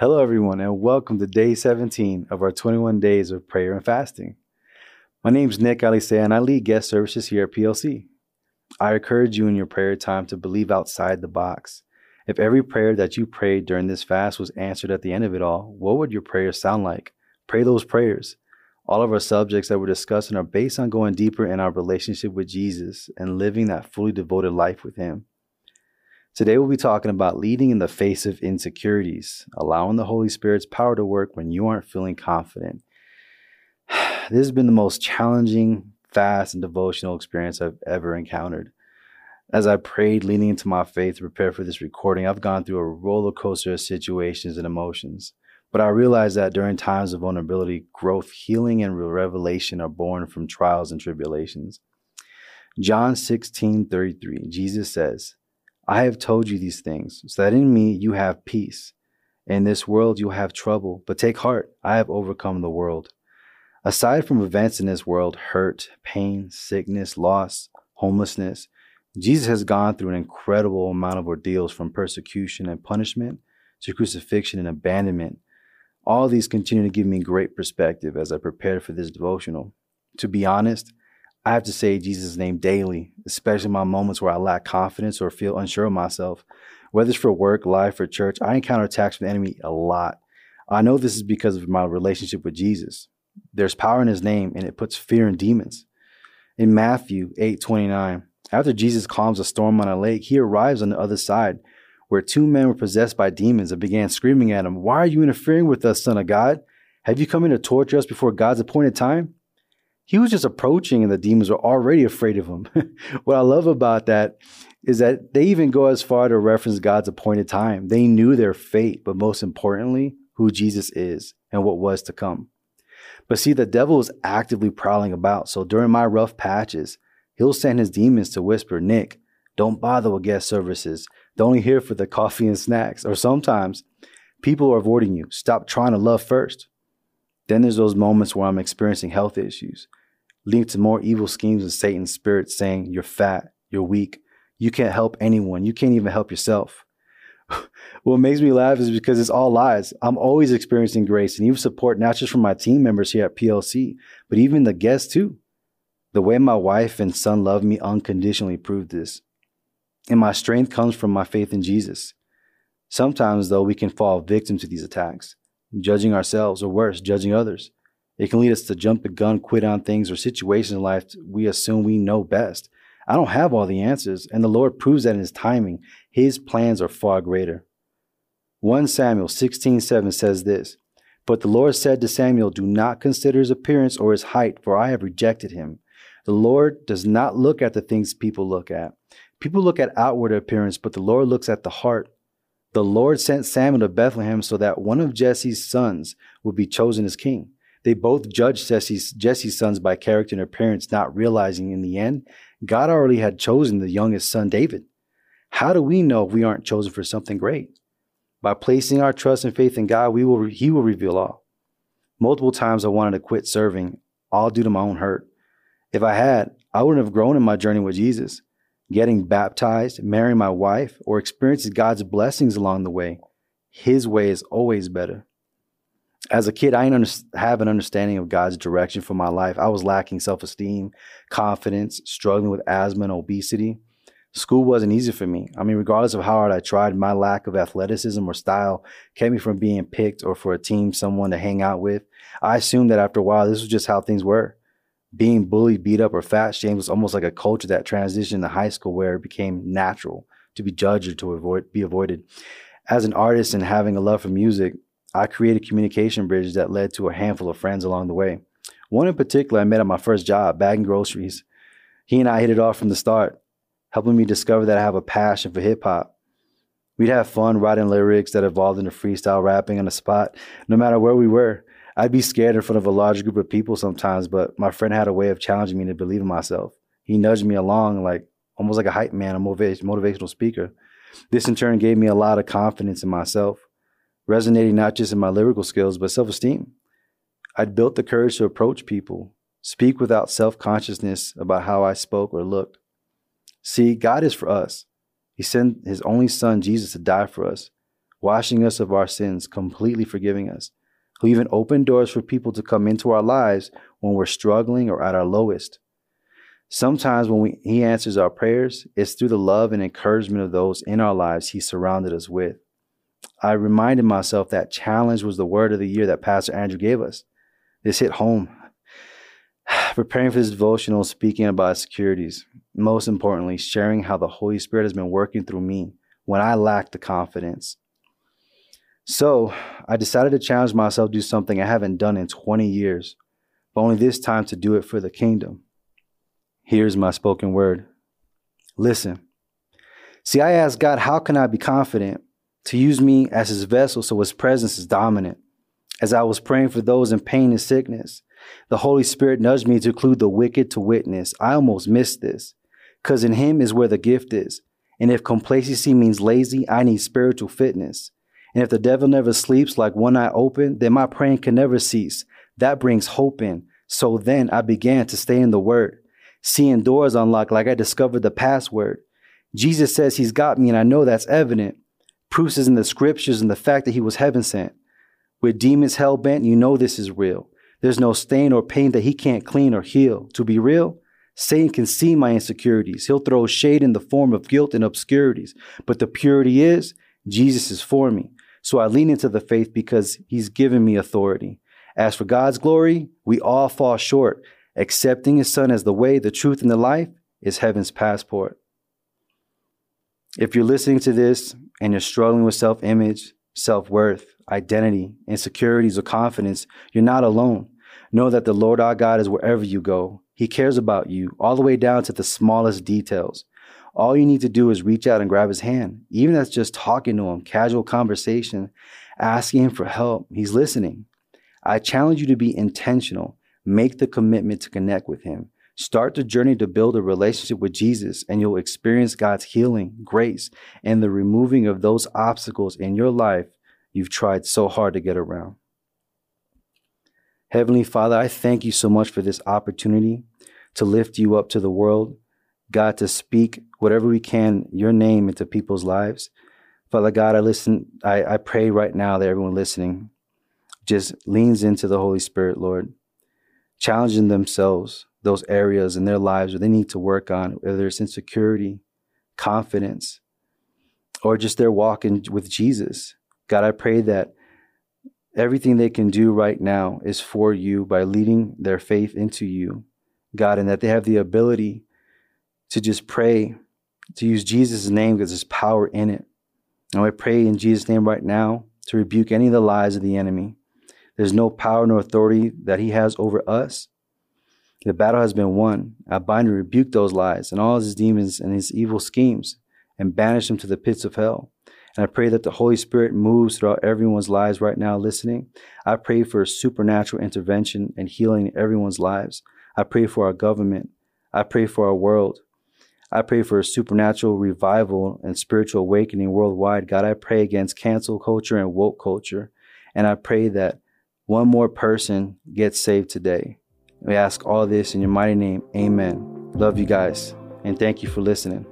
Hello, everyone, and welcome to day 17 of our 21 days of prayer and fasting. My name is Nick Alicea, and I lead guest services here at PLC. I encourage you in your prayer time to believe outside the box. If every prayer that you prayed during this fast was answered at the end of it all, what would your prayers sound like? Pray those prayers. All of our subjects that we're discussing are based on going deeper in our relationship with Jesus and living that fully devoted life with Him. Today, we'll be talking about leading in the face of insecurities, allowing the Holy Spirit's power to work when you aren't feeling confident. This has been the most challenging, fast, and devotional experience I've ever encountered. As I prayed, leaning into my faith to prepare for this recording, I've gone through a roller coaster of situations and emotions. But I realized that during times of vulnerability, growth, healing, and revelation are born from trials and tribulations. John 16 33, Jesus says, I have told you these things, so that in me you have peace. In this world you have trouble, but take heart, I have overcome the world. Aside from events in this world, hurt, pain, sickness, loss, homelessness, Jesus has gone through an incredible amount of ordeals from persecution and punishment to crucifixion and abandonment. All these continue to give me great perspective as I prepare for this devotional. To be honest, I have to say Jesus' name daily, especially in my moments where I lack confidence or feel unsure of myself. Whether it's for work, life, or church, I encounter attacks from the enemy a lot. I know this is because of my relationship with Jesus. There's power in his name, and it puts fear in demons. In Matthew 8 29, after Jesus calms a storm on a lake, he arrives on the other side, where two men were possessed by demons and began screaming at him, Why are you interfering with us, Son of God? Have you come in to torture us before God's appointed time? He was just approaching and the demons were already afraid of him. what I love about that is that they even go as far to reference God's appointed time. They knew their fate, but most importantly, who Jesus is and what was to come. But see, the devil is actively prowling about. So during my rough patches, he'll send his demons to whisper, Nick, don't bother with guest services. They're only here for the coffee and snacks. Or sometimes people are avoiding you. Stop trying to love first. Then there's those moments where I'm experiencing health issues leading to more evil schemes of Satan's spirit saying, You're fat, you're weak, you can't help anyone, you can't even help yourself. what makes me laugh is because it's all lies. I'm always experiencing grace and even support, not just from my team members here at PLC, but even the guests too. The way my wife and son love me unconditionally proved this. And my strength comes from my faith in Jesus. Sometimes, though, we can fall victim to these attacks, judging ourselves or worse, judging others. It can lead us to jump the gun, quit on things or situations in life we assume we know best. I don't have all the answers, and the Lord proves that in His timing, His plans are far greater. 1 Samuel 16 7 says this But the Lord said to Samuel, Do not consider his appearance or his height, for I have rejected him. The Lord does not look at the things people look at. People look at outward appearance, but the Lord looks at the heart. The Lord sent Samuel to Bethlehem so that one of Jesse's sons would be chosen as king. They both judged Jesse's, Jesse's sons by character and appearance, not realizing in the end, God already had chosen the youngest son, David. How do we know if we aren't chosen for something great? By placing our trust and faith in God, we will, He will reveal all. Multiple times I wanted to quit serving, all due to my own hurt. If I had, I wouldn't have grown in my journey with Jesus. Getting baptized, marrying my wife, or experiencing God's blessings along the way, His way is always better as a kid, I didn't have an understanding of God's direction for my life. I was lacking self esteem, confidence, struggling with asthma and obesity. School wasn't easy for me. I mean, regardless of how hard I tried, my lack of athleticism or style kept me from being picked or for a team, someone to hang out with. I assumed that after a while, this was just how things were. Being bullied, beat up, or fat shamed was almost like a culture that transitioned to high school where it became natural to be judged or to avoid, be avoided. As an artist and having a love for music, I created communication bridges that led to a handful of friends along the way. One in particular I met at my first job, bagging groceries. He and I hit it off from the start, helping me discover that I have a passion for hip hop. We'd have fun writing lyrics that evolved into freestyle rapping on the spot, no matter where we were. I'd be scared in front of a large group of people sometimes, but my friend had a way of challenging me to believe in myself. He nudged me along like almost like a hype man, a motivational speaker. This in turn gave me a lot of confidence in myself resonating not just in my lyrical skills, but self esteem. I'd built the courage to approach people, speak without self consciousness about how I spoke or looked. See, God is for us. He sent his only son, Jesus, to die for us. washing us of our sins, completely forgiving us, who even opened doors for people to come into our lives when we're struggling or at our lowest. Sometimes when we, He answers our prayers, it's through the love and encouragement of those in our lives He surrounded us with. I reminded myself that challenge was the word of the year that Pastor Andrew gave us. This hit home. Preparing for this devotional, speaking about securities, most importantly, sharing how the Holy Spirit has been working through me when I lacked the confidence. So I decided to challenge myself to do something I haven't done in 20 years, but only this time to do it for the kingdom. Here's my spoken word. Listen. See, I asked God, how can I be confident to use me as his vessel so his presence is dominant? As I was praying for those in pain and sickness, the Holy Spirit nudged me to include the wicked to witness. I almost missed this, because in him is where the gift is. And if complacency means lazy, I need spiritual fitness. And if the devil never sleeps like one eye open, then my praying can never cease. That brings hope in. So then I began to stay in the word seeing doors unlocked like I discovered the password. Jesus says he's got me, and I know that's evident. Proofs is in the scriptures and the fact that he was heaven sent. With demons hell bent, you know this is real. There's no stain or pain that he can't clean or heal. To be real, Satan can see my insecurities. He'll throw shade in the form of guilt and obscurities. But the purity is, Jesus is for me. So I lean into the faith because he's given me authority. As for God's glory, we all fall short. Accepting his son as the way, the truth, and the life is heaven's passport. If you're listening to this and you're struggling with self image, self worth, identity, insecurities, or confidence, you're not alone. Know that the Lord our God is wherever you go. He cares about you, all the way down to the smallest details. All you need to do is reach out and grab his hand, even that's just talking to him, casual conversation, asking him for help. He's listening. I challenge you to be intentional Make the commitment to connect with Him. Start the journey to build a relationship with Jesus, and you'll experience God's healing, grace, and the removing of those obstacles in your life you've tried so hard to get around. Heavenly Father, I thank you so much for this opportunity to lift you up to the world. God, to speak whatever we can, your name into people's lives. Father God, I listen, I, I pray right now that everyone listening just leans into the Holy Spirit, Lord challenging themselves, those areas in their lives where they need to work on, whether it's insecurity, confidence, or just their walk in, with Jesus. God, I pray that everything they can do right now is for you by leading their faith into you, God, and that they have the ability to just pray, to use Jesus' name because there's power in it. And I pray in Jesus' name right now to rebuke any of the lies of the enemy. There's no power nor authority that he has over us. The battle has been won. I bind and rebuke those lies and all his demons and his evil schemes and banish them to the pits of hell. And I pray that the Holy Spirit moves throughout everyone's lives right now listening. I pray for supernatural intervention and healing in everyone's lives. I pray for our government. I pray for our world. I pray for a supernatural revival and spiritual awakening worldwide. God, I pray against cancel culture and woke culture. And I pray that one more person gets saved today. We ask all this in your mighty name. Amen. Love you guys, and thank you for listening.